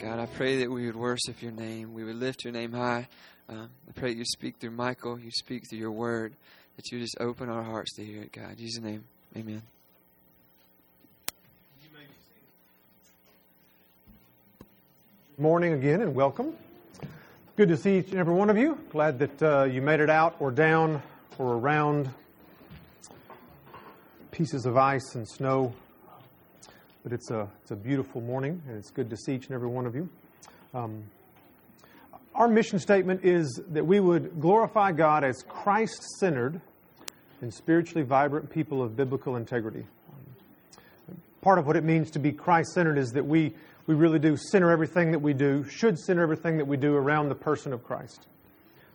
God, I pray that we would worship your name. We would lift your name high. Um, I pray that you speak through Michael, you speak through your word, that you just open our hearts to hear it, God. In Jesus' name, amen. morning again and welcome. Good to see each and every one of you. Glad that uh, you made it out or down or around pieces of ice and snow. But it's a, it's a beautiful morning and it's good to see each and every one of you. Um, our mission statement is that we would glorify God as Christ centered and spiritually vibrant people of biblical integrity. Part of what it means to be Christ centered is that we we really do center everything that we do, should center everything that we do around the person of Christ.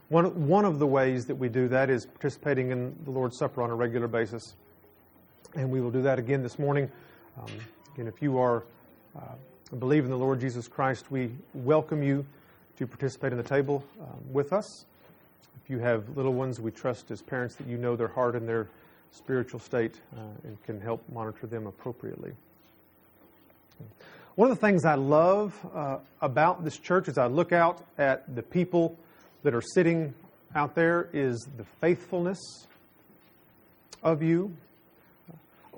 One, one of the ways that we do that is participating in the Lord's Supper on a regular basis. And we will do that again this morning. Um, again, if you are uh, believe in the Lord Jesus Christ, we welcome you to participate in the table um, with us. If you have little ones, we trust as parents that you know their heart and their spiritual state uh, and can help monitor them appropriately. One of the things I love uh, about this church as I look out at the people that are sitting out there is the faithfulness of you.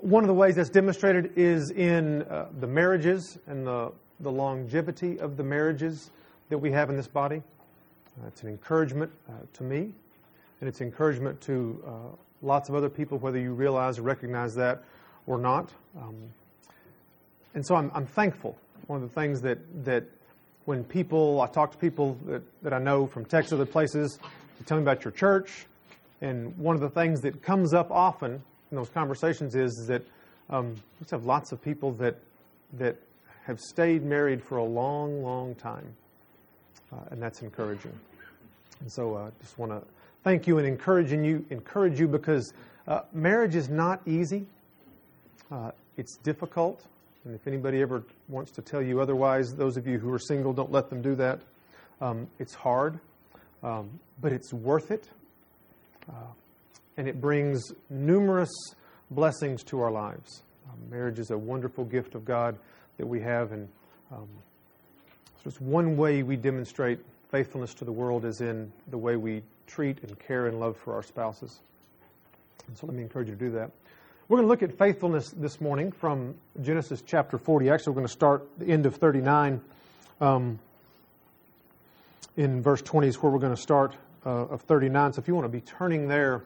One of the ways that's demonstrated is in uh, the marriages and the, the longevity of the marriages that we have in this body. Uh, it's an encouragement uh, to me, and it's encouragement to uh, lots of other people, whether you realize or recognize that or not. Um, and so I'm, I'm thankful. One of the things that, that when people, I talk to people that, that I know from Texas, other places, they tell me about your church. And one of the things that comes up often in those conversations is, that um, we have lots of people that, that have stayed married for a long, long time. Uh, and that's encouraging. And so I uh, just want to thank you and encouraging you, encourage you because uh, marriage is not easy. Uh, it's difficult. And if anybody ever wants to tell you otherwise, those of you who are single, don't let them do that. Um, it's hard, um, but it's worth it. And it brings numerous blessings to our lives. Um, marriage is a wonderful gift of God that we have, and um, so it's one way we demonstrate faithfulness to the world is in the way we treat and care and love for our spouses. And so let me encourage you to do that. We're going to look at faithfulness this morning from Genesis chapter 40. Actually, we're going to start the end of 39. Um, in verse 20 is where we're going to start uh, of 39. So if you want to be turning there,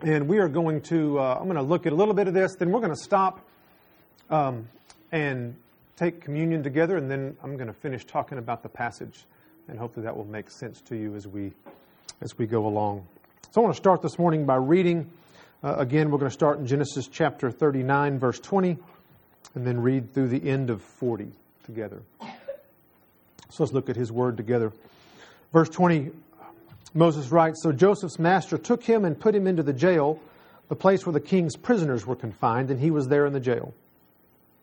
and we are going to, uh, I'm going to look at a little bit of this, then we're going to stop um, and take communion together, and then I'm going to finish talking about the passage, and hopefully that will make sense to you as we as we go along. So I want to start this morning by reading uh, again, we're going to start in Genesis chapter 39, verse 20, and then read through the end of 40 together. So let's look at his word together. Verse 20, Moses writes So Joseph's master took him and put him into the jail, the place where the king's prisoners were confined, and he was there in the jail.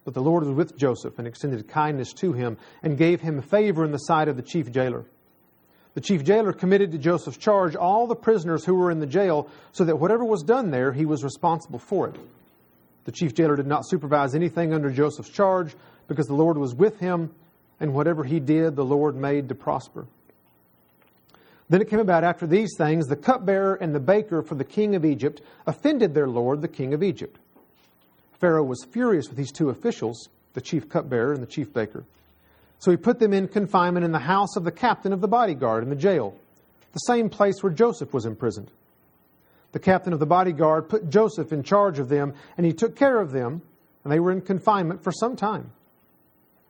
But the Lord was with Joseph and extended kindness to him and gave him favor in the sight of the chief jailer. The chief jailer committed to Joseph's charge all the prisoners who were in the jail so that whatever was done there, he was responsible for it. The chief jailer did not supervise anything under Joseph's charge because the Lord was with him, and whatever he did, the Lord made to prosper. Then it came about after these things, the cupbearer and the baker for the king of Egypt offended their lord, the king of Egypt. Pharaoh was furious with these two officials, the chief cupbearer and the chief baker. So he put them in confinement in the house of the captain of the bodyguard in the jail, the same place where Joseph was imprisoned. The captain of the bodyguard put Joseph in charge of them, and he took care of them, and they were in confinement for some time.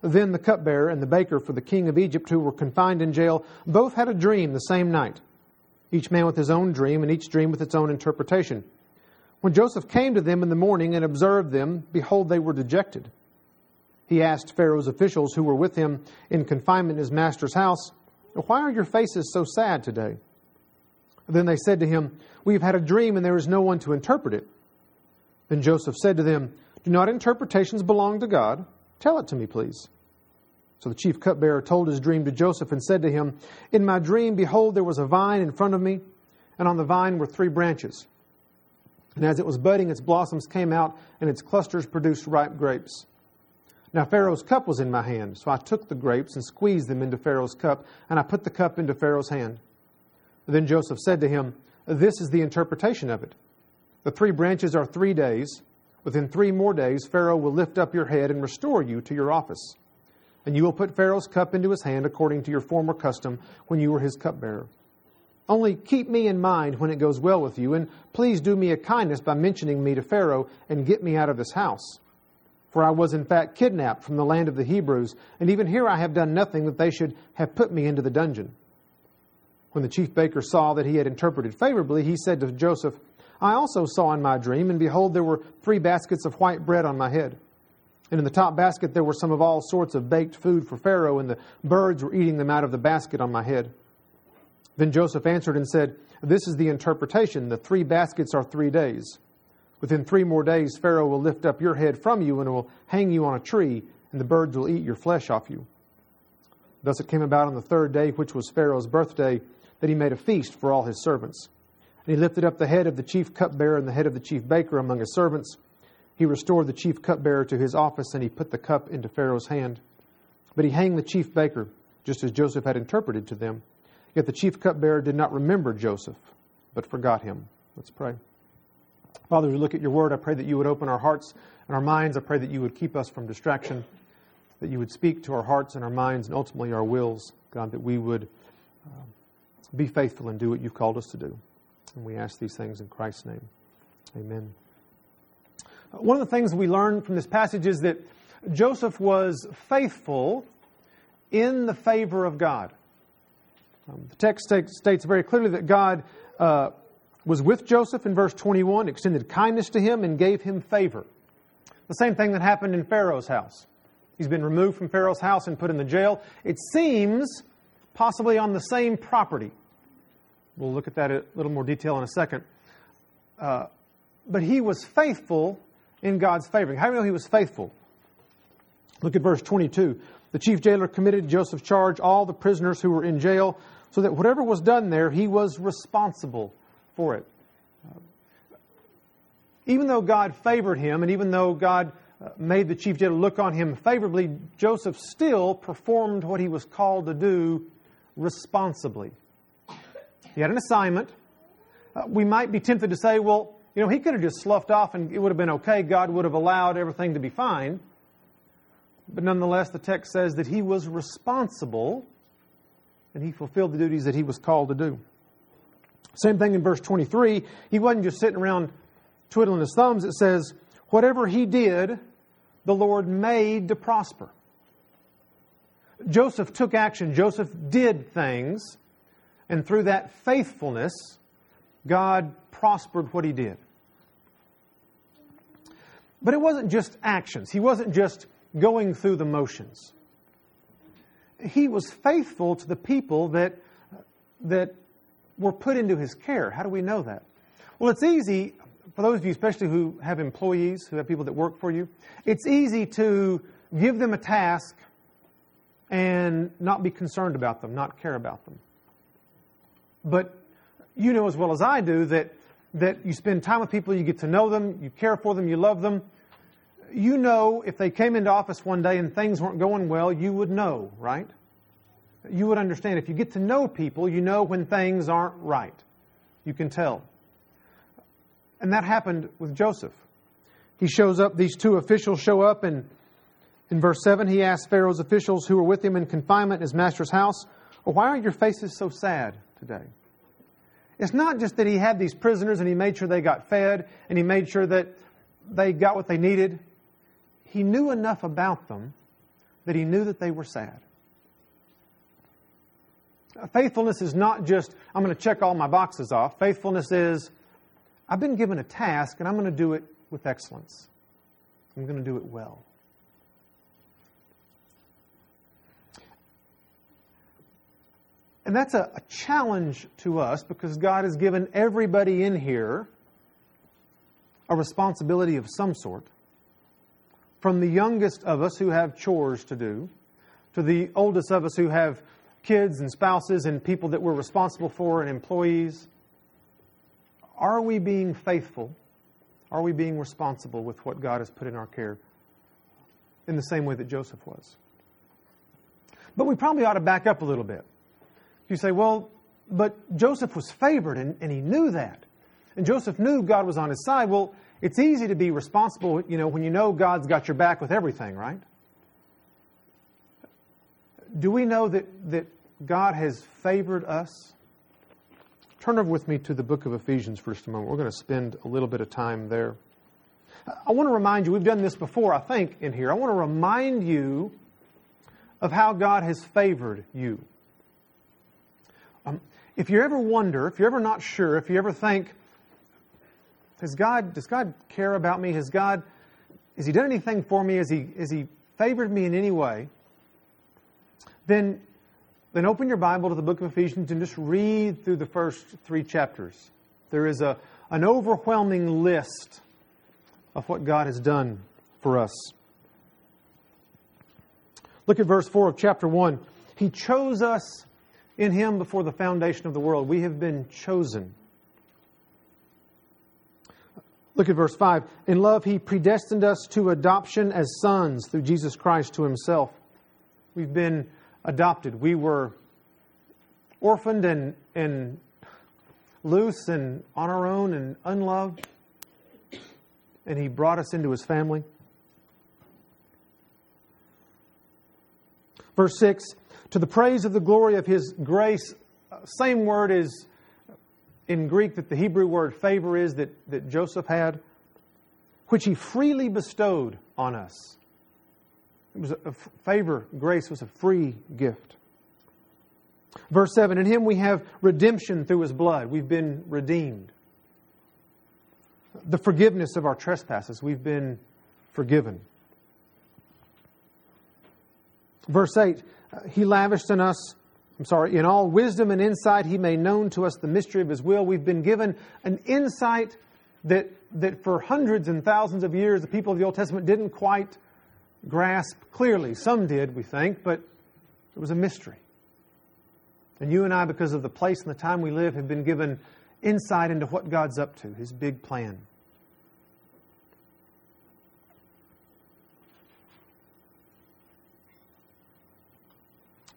Then the cupbearer and the baker for the king of Egypt, who were confined in jail, both had a dream the same night, each man with his own dream, and each dream with its own interpretation. When Joseph came to them in the morning and observed them, behold, they were dejected. He asked Pharaoh's officials who were with him in confinement in his master's house, Why are your faces so sad today? Then they said to him, We have had a dream and there is no one to interpret it. Then Joseph said to them, Do not interpretations belong to God? Tell it to me, please. So the chief cupbearer told his dream to Joseph and said to him, In my dream, behold, there was a vine in front of me, and on the vine were three branches. And as it was budding, its blossoms came out, and its clusters produced ripe grapes. Now Pharaoh's cup was in my hand, so I took the grapes and squeezed them into Pharaoh's cup, and I put the cup into Pharaoh's hand. Then Joseph said to him, This is the interpretation of it. The three branches are three days. Within three more days, Pharaoh will lift up your head and restore you to your office. And you will put Pharaoh's cup into his hand according to your former custom when you were his cupbearer. Only keep me in mind when it goes well with you, and please do me a kindness by mentioning me to Pharaoh and get me out of this house. For I was in fact kidnapped from the land of the Hebrews, and even here I have done nothing that they should have put me into the dungeon. When the chief baker saw that he had interpreted favorably, he said to Joseph, I also saw in my dream, and behold, there were three baskets of white bread on my head. And in the top basket there were some of all sorts of baked food for Pharaoh, and the birds were eating them out of the basket on my head. Then Joseph answered and said, This is the interpretation. The three baskets are three days. Within three more days, Pharaoh will lift up your head from you and will hang you on a tree, and the birds will eat your flesh off you. Thus it came about on the third day, which was Pharaoh's birthday, that he made a feast for all his servants. And he lifted up the head of the chief cupbearer and the head of the chief baker among his servants. He restored the chief cupbearer to his office, and he put the cup into Pharaoh's hand. But he hanged the chief baker, just as Joseph had interpreted to them. Yet the chief cupbearer did not remember Joseph, but forgot him. Let's pray. Father, we look at your word, I pray that you would open our hearts and our minds. I pray that you would keep us from distraction, that you would speak to our hearts and our minds and ultimately our wills, God, that we would uh, be faithful and do what you've called us to do. And we ask these things in Christ's name. Amen. One of the things we learn from this passage is that Joseph was faithful in the favor of God. Um, the text states very clearly that God uh, was with Joseph in verse 21, extended kindness to him, and gave him favor. The same thing that happened in Pharaoh's house. He's been removed from Pharaoh's house and put in the jail. It seems possibly on the same property. We'll look at that in a little more detail in a second. Uh, but he was faithful in God's favoring. How do you know he was faithful? Look at verse 22. The chief jailer committed Joseph's charge all the prisoners who were in jail, so that whatever was done there, he was responsible for it. Uh, even though God favored him, and even though God uh, made the chief jailer look on him favorably, Joseph still performed what he was called to do responsibly. He had an assignment. Uh, we might be tempted to say, well, you know, he could have just sloughed off and it would have been okay. God would have allowed everything to be fine. But nonetheless, the text says that he was responsible and he fulfilled the duties that he was called to do. Same thing in verse 23. He wasn't just sitting around twiddling his thumbs. It says, whatever he did, the Lord made to prosper. Joseph took action. Joseph did things. And through that faithfulness, God prospered what he did. But it wasn't just actions. He wasn't just going through the motions. He was faithful to the people that, that were put into his care. How do we know that? Well, it's easy, for those of you especially who have employees, who have people that work for you, it's easy to give them a task and not be concerned about them, not care about them. But you know as well as I do that, that you spend time with people, you get to know them, you care for them, you love them, you know if they came into office one day and things weren't going well, you would know, right? You would understand. If you get to know people, you know when things aren't right. You can tell. And that happened with Joseph. He shows up, these two officials show up, and in verse 7, he asks Pharaoh's officials who were with him in confinement in his master's house, Why are your faces so sad today? It's not just that he had these prisoners and he made sure they got fed and he made sure that they got what they needed he knew enough about them that he knew that they were sad. Faithfulness is not just, I'm going to check all my boxes off. Faithfulness is, I've been given a task and I'm going to do it with excellence. I'm going to do it well. And that's a, a, challenge to us because God has given everybody in here a responsibility of some sort from the youngest of us who have chores to do to the oldest of us who have kids and spouses and people that we're responsible for and employees. Are we being faithful? Are we being responsible with what God has put in our care? in the same way that Joseph was. But we probably ought to back up a little bit. You say, well, but Joseph was favored and, and he knew that. And Joseph knew God was on his side. Well, it's easy to be responsible, you know, when you know God's got your back with everything, right? Do we know that, that God has favored us? Turn over with me to the book of Ephesians for just a moment. We're going to spend a little bit of time there. I want to remind you, we've done this before, I think, in here. I want to remind you of how God has favored you. If you ever wonder, if you're ever not sure, if you ever think, has God, does God care about me? Has God, has He done anything for me? Has He, has he favored me in any way? Then, then open your Bible to the book of Ephesians and just read through the first three chapters. There is a, an overwhelming list of what God has done for us. Look at verse 4 of chapter 1. He chose us in Him before the foundation of the world. We have been chosen. Look at verse 5. In love, He predestined us to adoption as sons through Jesus Christ to Himself. We've been adopted. We were orphaned and, and loose and on our own and unloved. And He brought us into His family. Verse 6 To the praise of the glory of his grace, uh, same word is in Greek that the Hebrew word favor is that, that Joseph had, which he freely bestowed on us. It was a, favor, grace was a free gift. Verse 7 In him we have redemption through his blood. We've been redeemed. The forgiveness of our trespasses. We've been forgiven. Verse 8 He lavished on us, I'm sorry, in all wisdom and insight, He made known to us the mystery of His will. We've been given an insight that, that for hundreds and thousands of years the people of the Old Testament didn't quite grasp clearly. Some did, we think, but it was a mystery. And you and I, because of the place and the time we live, have been given insight into what God's up to, His big plan.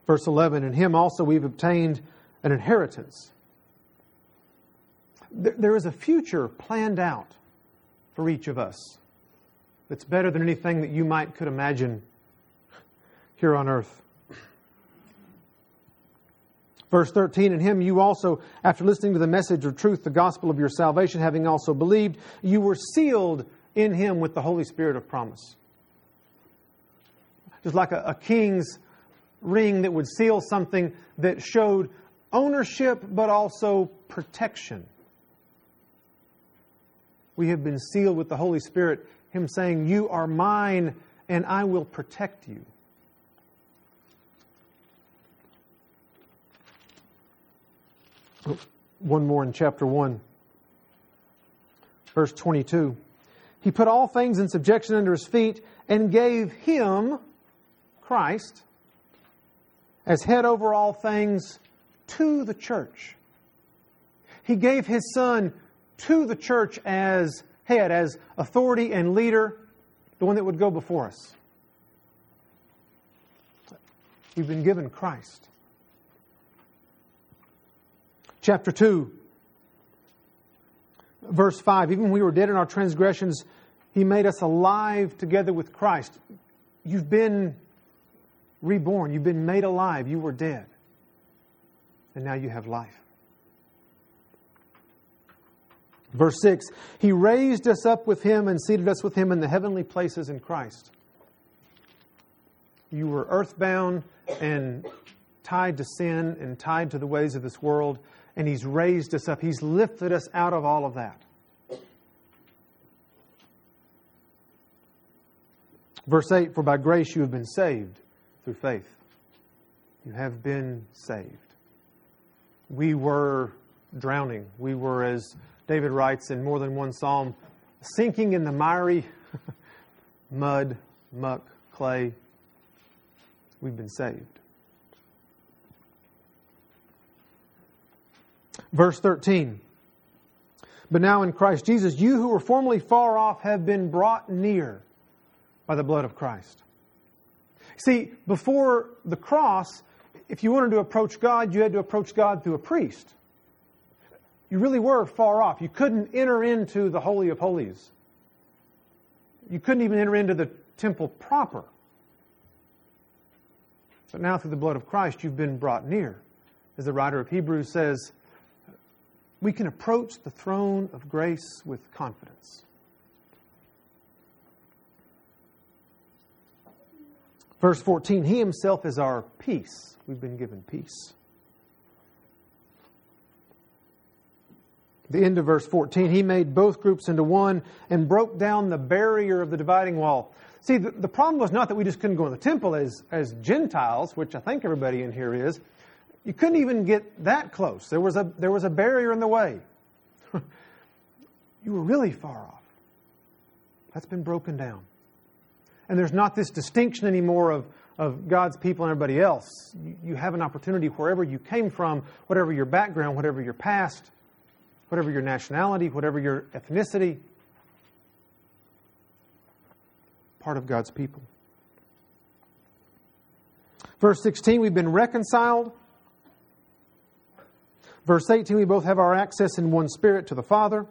Verse 11, in him also we've obtained an inheritance. There is a future planned out for each of us that's better than anything that you might could imagine here on earth. Verse 13, in him you also, after listening to the message of truth, the gospel of your salvation, having also believed, you were sealed in him with the Holy Spirit of promise. Just like a, a king's ring that would seal something that showed ownership but also protection. We have been sealed with the Holy Spirit, Him saying, You are mine and I will protect you. One more in chapter 1, verse 22. He put all things in subjection under his feet and gave him, Christ, as head over all things to the church. He gave his son to the church as head, as authority and leader, the one that would go before us. We've been given Christ. Chapter 2, verse 5 Even when we were dead in our transgressions, he made us alive together with Christ. You've been reborn. You've been made alive. You were dead. And now you have life. Verse 6 He raised us up with Him and seated us with Him in the heavenly places in Christ. You were earthbound and tied to sin and tied to the ways of this world, and He's raised us up. He's lifted us out of all of that. Verse 8 For by grace you have been saved through faith. You have been saved. We were drowning. We were, as David writes in more than one psalm, sinking in the miry mud, muck, clay. We've been saved. Verse 13. But now in Christ Jesus, you who were formerly far off have been brought near by the blood of Christ. See, before the cross, if you wanted to approach God, you had to approach God through a priest. You really were far off. You couldn't enter into the Holy of Holies. You couldn't even enter into the temple proper. But now, through the blood of Christ, you've been brought near. As the writer of Hebrews says, we can approach the throne of grace with confidence. Verse 14, He Himself is our peace. We've been given peace. The end of verse 14, He made both groups into one and broke down the barrier of the dividing wall. See, the, the problem was not that we just couldn't go in the temple as, as Gentiles, which I think everybody in here is. You couldn't even get that close. There was a, there was a barrier in the way. you were really far off. That's been broken down. And there's not this distinction anymore of, of God's people and everybody else. You, you have an opportunity wherever you came from, whatever your background, whatever your past, whatever your nationality, whatever your ethnicity, part of God's people. Verse 16, we've been reconciled. Verse 18, we both have our access in one spirit to the Father.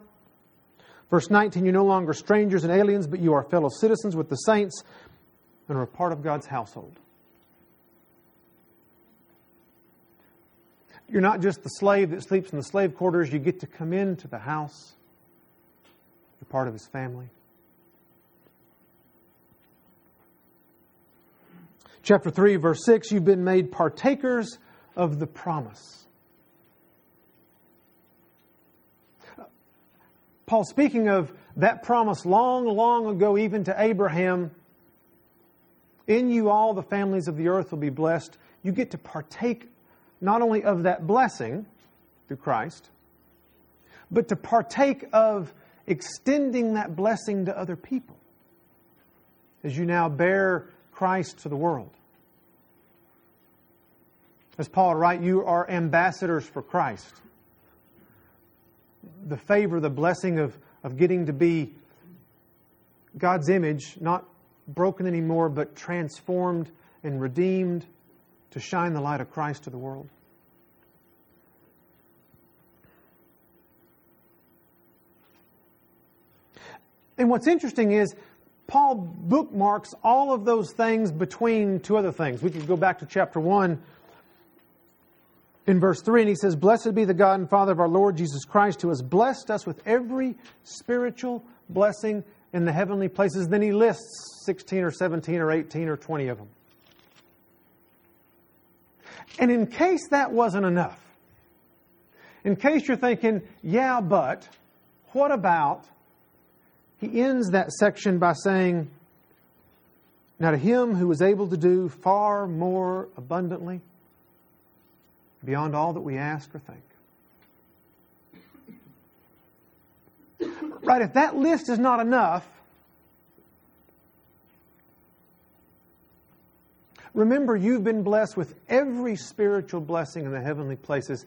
Verse 19, you're no longer strangers and aliens, but you are fellow citizens with the saints and are a part of God's household. You're not just the slave that sleeps in the slave quarters, you get to come into the house. You're part of his family. Chapter 3, verse 6 you've been made partakers of the promise. Paul speaking of that promise long, long ago, even to Abraham in you, all the families of the earth will be blessed. You get to partake not only of that blessing through Christ, but to partake of extending that blessing to other people as you now bear Christ to the world. As Paul writes, you are ambassadors for Christ the favor, the blessing of, of getting to be God's image, not broken anymore, but transformed and redeemed to shine the light of Christ to the world. And what's interesting is Paul bookmarks all of those things between two other things. We could go back to chapter 1 in verse 3, and he says, Blessed be the God and Father of our Lord Jesus Christ, who has blessed us with every spiritual blessing in the heavenly places. Then he lists 16 or 17 or 18 or 20 of them. And in case that wasn't enough, in case you're thinking, yeah, but, what about? He ends that section by saying, Now to him who is able to do far more abundantly beyond all that we ask or think. Right, if that list is not enough, remember you've been blessed with every spiritual blessing in the heavenly places.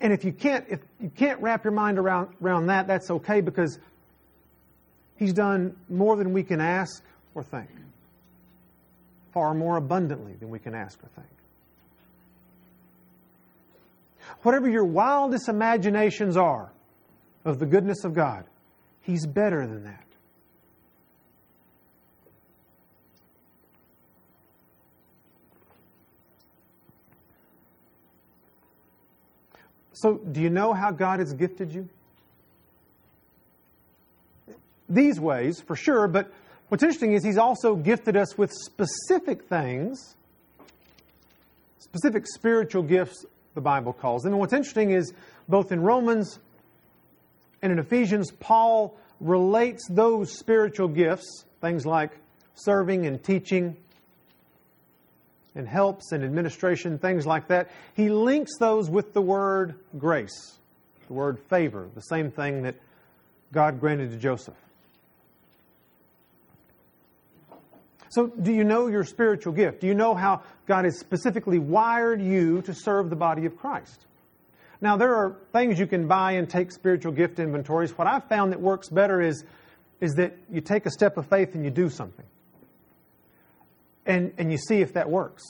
And if you can't if you can't wrap your mind around around that, that's okay because he's done more than we can ask or think. Far more abundantly than we can ask or think whatever your wildest imaginations are of the goodness of God, He's better than that. So, do you know how God has gifted you? These ways, for sure, but what's interesting is He's also gifted us with specific things, specific spiritual gifts the Bible calls. And what's interesting is both in Romans and in Ephesians, Paul relates those spiritual gifts, things like serving and teaching and helps and administration, things like that. He links those with the word grace, the word favor, the same thing that God granted to Joseph. So, do you know your spiritual gift? Do you know how God has specifically wired you to serve the body of Christ? Now, there are things you can buy and take spiritual gift inventories. What I've found that works better is, is that you take a step of faith and you do something. and, and you see if that works.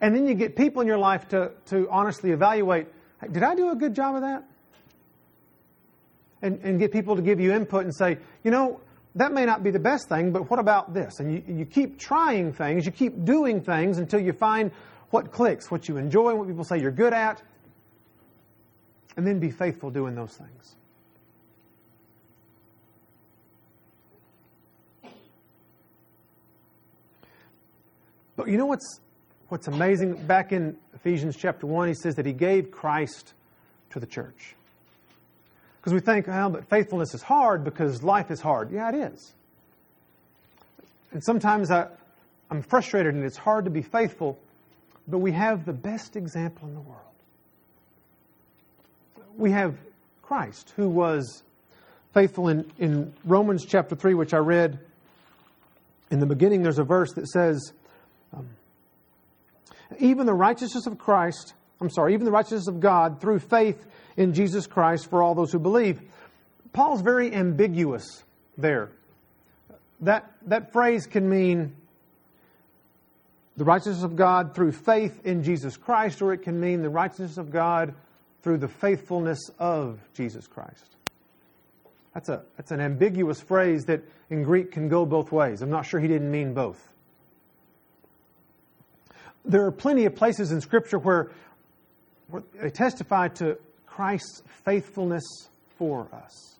And then you get people in your life to, to honestly evaluate did I do a good job of that? And, and get people to give you input and say, you know, that may not be the best thing, but what about this? And you, you keep trying things, you keep doing things until you find what clicks, what you enjoy, what people say you're good at, and then be faithful doing those things. But you know what's what's amazing? Back in Ephesians chapter 1, he says that he gave Christ to the church. Because we think, well, but faithfulness is hard because life is hard. Yeah, it is. And sometimes I, I'm frustrated and it's hard to be faithful, but we have the best example in the world. We have Christ, who was faithful in, in Romans chapter 3, which I read in the beginning. There's a verse that says, um, even the righteousness of Christ, I'm sorry, even the righteousness of God through faith in Jesus Christ for all those who believe. Paul's very ambiguous there. That, that phrase can mean the righteousness of God through faith in Jesus Christ, or it can mean the righteousness of God through the faithfulness of Jesus Christ. That's, a, that's an ambiguous phrase that in Greek can go both ways. I'm not sure he didn't mean both there are plenty of places in Scripture where, where they testify to Christ's faithfulness for us.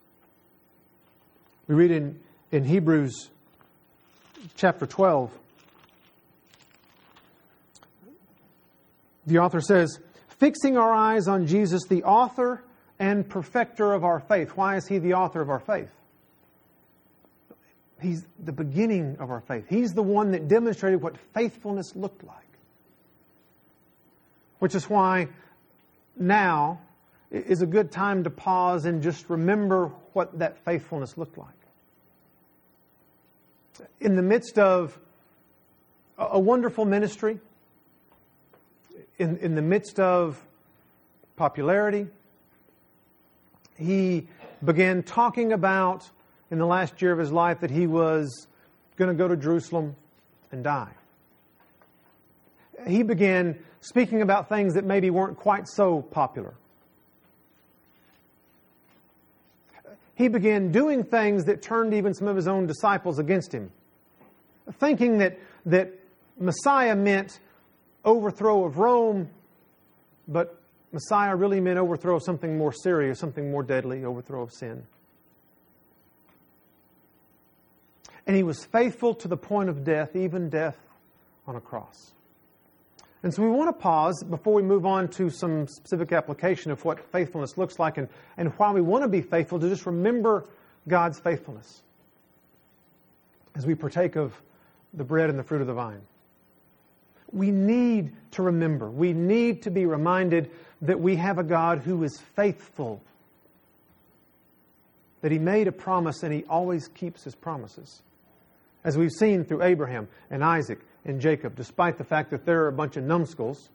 We read in, in Hebrews chapter 12, the author says, Fixing our eyes on Jesus, the author and perfecter of our faith. Why is he the author of our faith? He's the beginning of our faith. He's the one that demonstrated what faithfulness looked like. Which is why now is a good time to pause and just remember what that faithfulness looked like. In the midst of a wonderful ministry, in, in the midst of popularity, he began talking about in the last year of his life that he was going to go to Jerusalem and die. He began speaking about things that maybe weren't quite so popular. He began doing things that turned even some of his own disciples against him, thinking that, that Messiah meant overthrow of Rome, but Messiah really meant overthrow of something more serious, something more deadly, overthrow of sin. And he was faithful to the point of death, even death on a cross. And so we want to pause before we move on to some specific application of what faithfulness looks like and, and why we want to be faithful to just remember God's faithfulness as we partake of the bread and the fruit of the vine. We need to remember, we need to be reminded that we have a God who is faithful, that He made a promise and He always keeps His promises. As we've seen through Abraham and Isaac in Jacob, despite the fact that they're a bunch of numbskulls.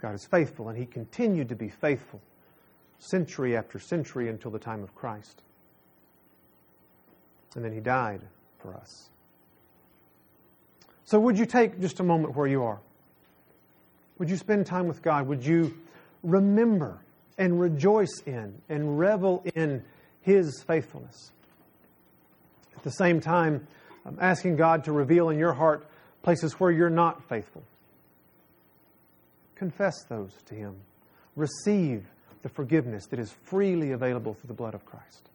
God is faithful, and He continued to be faithful century after century until the time of Christ. And then He died for us. So, would you take just a moment where you are? Would you spend time with God? Would you remember and rejoice in and revel in His faithfulness? At the same time, I'm asking God to reveal in your heart places where you're not faithful. Confess those to Him. Receive the forgiveness that is freely available through the blood of Christ.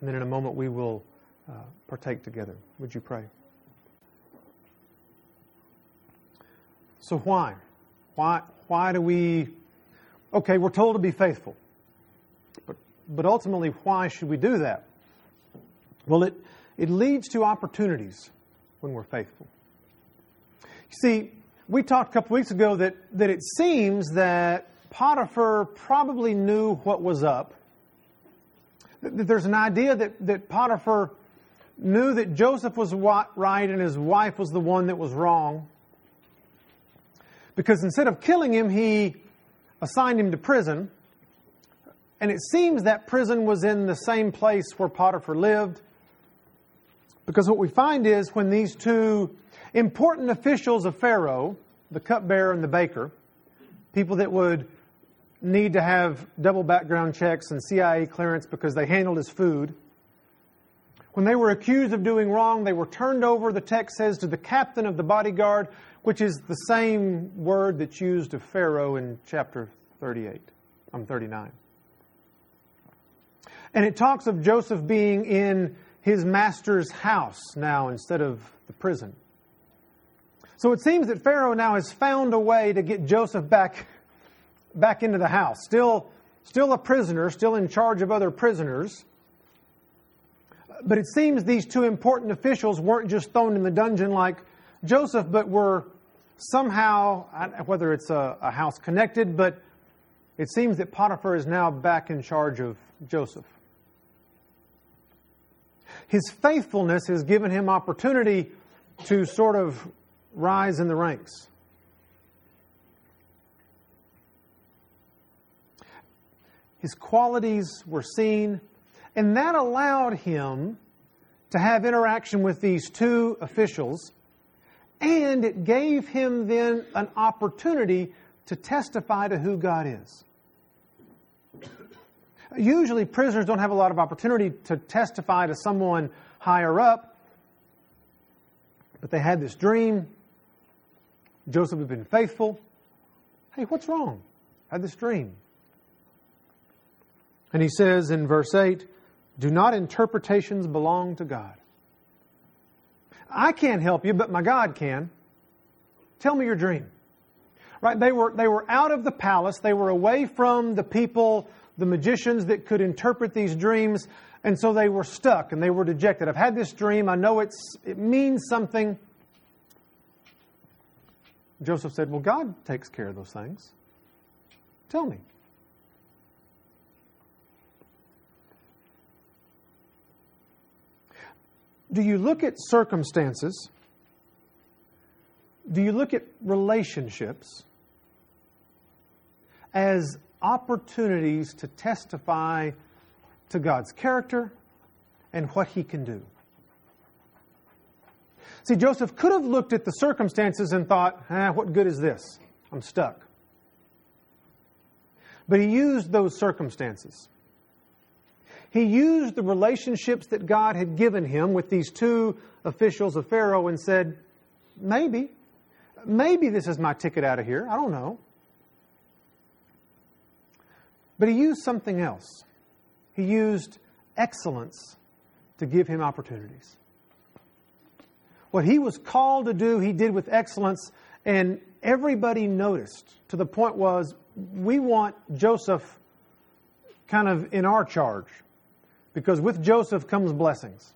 And then in a moment we will uh, partake together. Would you pray? So, why? Why, why do we. Okay, we're told to be faithful. But, but ultimately, why should we do that? Well, it, it leads to opportunities when we're faithful. You see, we talked a couple weeks ago that, that it seems that Potiphar probably knew what was up. That There's an idea that, that Potiphar knew that Joseph was right and his wife was the one that was wrong. Because instead of killing him, he assigned him to prison. And it seems that prison was in the same place where Potiphar lived. Because what we find is when these two important officials of Pharaoh, the cupbearer and the baker, people that would need to have double background checks and CIA clearance because they handled his food, when they were accused of doing wrong, they were turned over, the text says, to the captain of the bodyguard, which is the same word that's used of Pharaoh in chapter 38. I'm 39. And it talks of Joseph being in his master's house now instead of the prison. So it seems that Pharaoh now has found a way to get Joseph back, back into the house. Still, still a prisoner, still in charge of other prisoners. But it seems these two important officials weren't just thrown in the dungeon like Joseph, but were somehow, whether it's a, a house connected, but it seems that Potiphar is now back in charge of Joseph. His faithfulness has given him opportunity to sort of rise in the ranks. His qualities were seen, and that allowed him to have interaction with these two officials, and it gave him then an opportunity to testify to who God is. Usually, prisoners don't have a lot of opportunity to testify to someone higher up, but they had this dream. Joseph had been faithful. Hey, what's wrong? I had this dream. And he says in verse 8, Do not interpretations belong to God? I can't help you, but my God can. Tell me your dream. Right? They were, they were out of the palace. They were away from the people the magicians that could interpret these dreams, and so they were stuck and they were dejected. I've had this dream. I know it's, it means something. Joseph said, Well, God takes care of those things. Tell me. Do you look at circumstances? Do you look at relationships as opportunities to testify to God's character and what He can do. See, Joseph could have looked at the circumstances and thought, ah, what good is this? I'm stuck. But he used those circumstances. He used the relationships that God had given him with these two officials of Pharaoh and said, maybe, maybe this is my ticket out of here. I don't know. But he used something else. He used excellence to give him opportunities. What he was called to do, he did with excellence, and everybody noticed to the point was we want Joseph kind of in our charge because with Joseph comes blessings.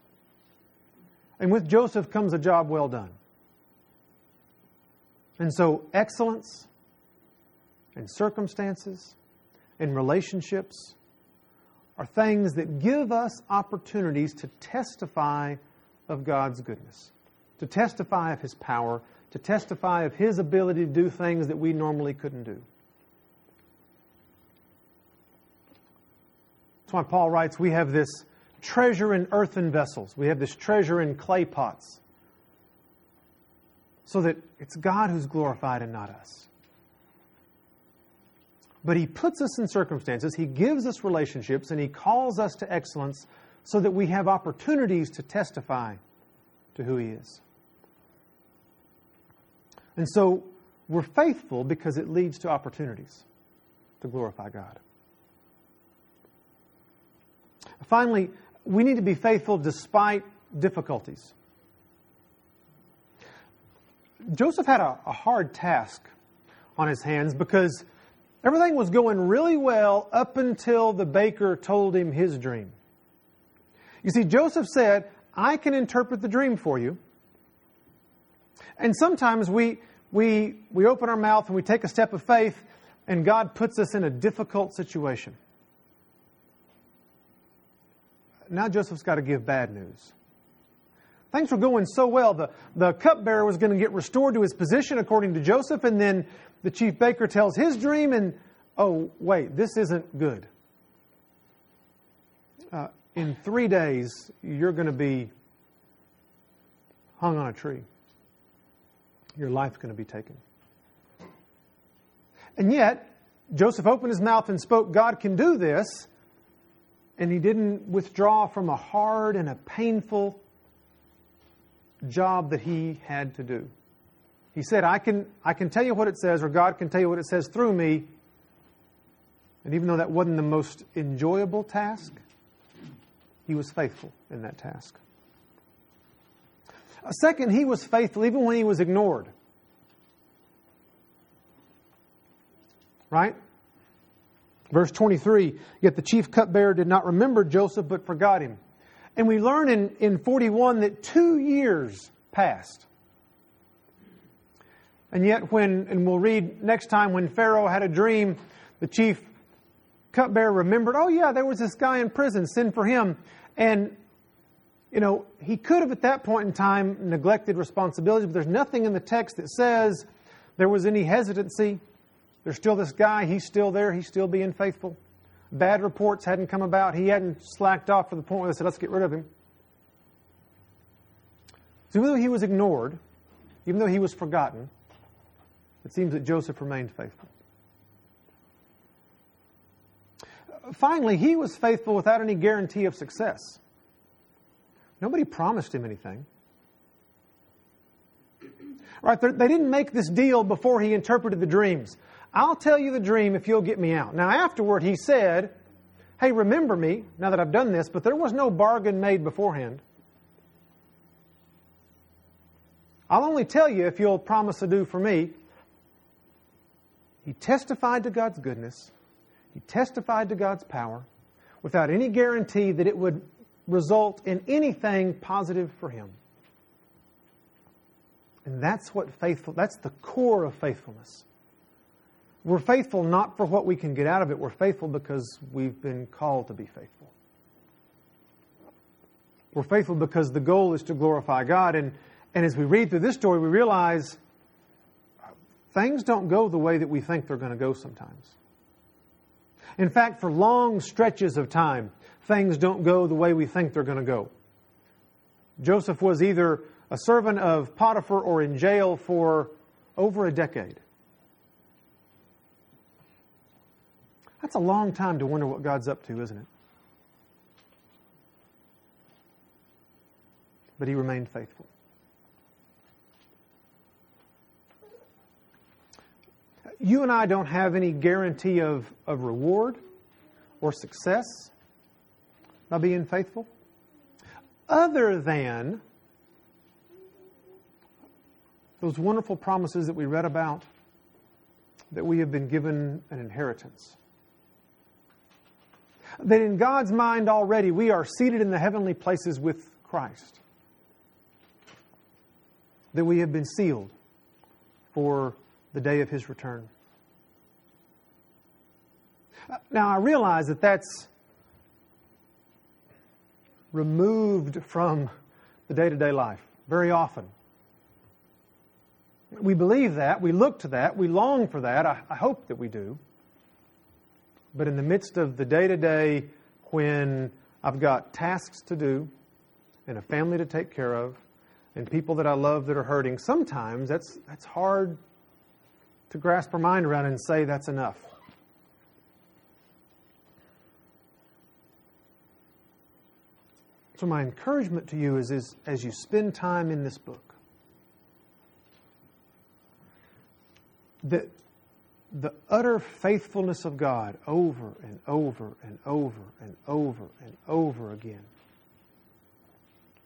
And with Joseph comes a job well done. And so, excellence and circumstances and relationships are things that give us opportunities to testify of God's goodness, to testify of His power, to testify of His ability to do things that we normally couldn't do. That's why Paul writes we have this treasure in earthen vessels, we have this treasure in clay pots, so that it's God who's glorified and not us. But He puts us in circumstances, He gives us relationships, and He calls us to excellence so that we have opportunities to testify to who He is. And so we're faithful because it leads to opportunities to glorify God. Finally, we need to be faithful despite difficulties. Joseph had a, a hard task on his hands because Everything was going really well up until the baker told him his dream. You see, Joseph said, I can interpret the dream for you. And sometimes we, we, we open our mouth and we take a step of faith, and God puts us in a difficult situation. Now Joseph's got to give bad news. Things were going so well. The, the cupbearer was going to get restored to his position according to Joseph, and then the chief baker tells his dream, and oh, wait, this isn't good. Uh, in three days, you're going to be hung on a tree. Your life's going to be taken. And yet, Joseph opened his mouth and spoke, God can do this. And he didn't withdraw from a hard and a painful job that he had to do. He said, I can, I can tell you what it says, or God can tell you what it says through me. And even though that wasn't the most enjoyable task, he was faithful in that task. A second, he was faithful even when he was ignored. Right? Verse 23 Yet the chief cupbearer did not remember Joseph, but forgot him. And we learn in, in 41 that two years passed. And yet, when, and we'll read next time, when Pharaoh had a dream, the chief cupbearer remembered, oh, yeah, there was this guy in prison, send for him. And, you know, he could have at that point in time neglected responsibility, but there's nothing in the text that says there was any hesitancy. There's still this guy, he's still there, he's still being faithful. Bad reports hadn't come about, he hadn't slacked off to the point where they said, let's get rid of him. So even though he was ignored, even though he was forgotten, it seems that Joseph remained faithful. Finally, he was faithful without any guarantee of success. Nobody promised him anything. Right? They didn't make this deal before he interpreted the dreams. I'll tell you the dream if you'll get me out. Now, afterward, he said, Hey, remember me now that I've done this, but there was no bargain made beforehand. I'll only tell you if you'll promise to do for me. He testified to God's goodness, he testified to God's power without any guarantee that it would result in anything positive for him. And that's what faithful that's the core of faithfulness. We're faithful not for what we can get out of it. We're faithful because we've been called to be faithful. We're faithful because the goal is to glorify God. And, and as we read through this story, we realize things don't go the way that we think they're going to go sometimes. In fact, for long stretches of time, things don't go the way we think they're going to go. Joseph was either a servant of Potiphar or in jail for over a decade. That's a long time to wonder what God's up to, isn't it? But he remained faithful. You and I don't have any guarantee of, of reward or success by being faithful, other than those wonderful promises that we read about that we have been given an inheritance that in God's mind already we are seated in the heavenly places with Christ. That we have been sealed for the day of his return. Now, I realize that that's removed from the day to day life very often. We believe that, we look to that, we long for that. I, I hope that we do. But in the midst of the day to day, when I've got tasks to do and a family to take care of and people that I love that are hurting, sometimes that's, that's hard to grasp our mind around and say that's enough. So, my encouragement to you is, is as you spend time in this book, that the utter faithfulness of God over and over and over and over and over again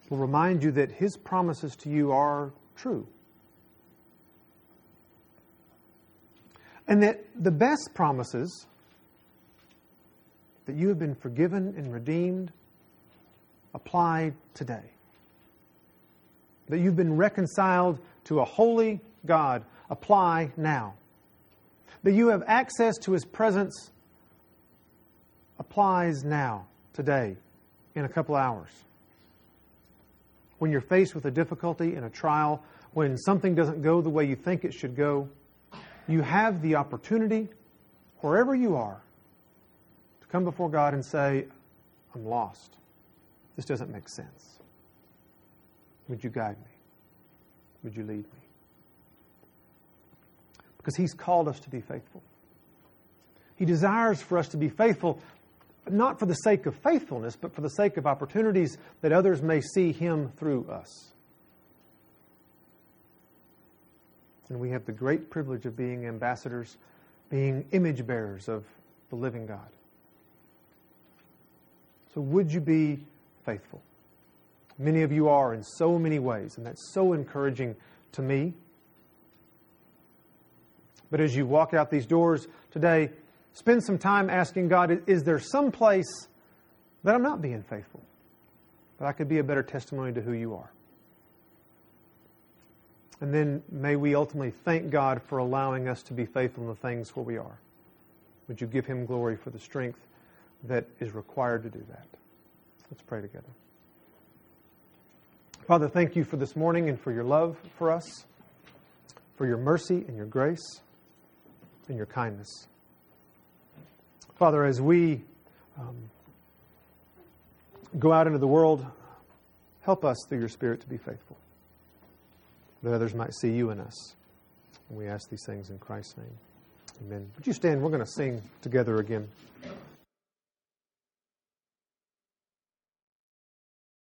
will remind you that His promises to you are true. And that the best promises that you have been forgiven and redeemed apply today. That you've been reconciled to a holy God apply now that you have access to His presence applies now, today, in a couple hours. When you're faced with a difficulty in a trial, when something doesn't go the way you think it should go, you have the opportunity, wherever you are, to come before God and say, I'm lost. This doesn't make sense. Would you guide me? would you lead me? Because He's called us to be faithful. He desires for us to be faithful, not for the sake of faithfulness, but for the sake of opportunities that others may see Him through us. And we have the great privilege of being ambassadors, being image bearers of the living God. So, would you be faithful? Many of you are in so many ways, and that's so encouraging to me. But as you walk out these doors today, spend some time asking God, is there some place that I'm not being faithful? That I could be a better testimony to who you are? And then may we ultimately thank God for allowing us to be faithful in the things where we are. Would you give him glory for the strength that is required to do that? Let's pray together. Father, thank you for this morning and for your love for us, for your mercy and your grace and your kindness. Father, as we um, go out into the world, help us through your Spirit to be faithful that others might see you in us. And we ask these things in Christ's name. Amen. Would you stand? We're going to sing together again.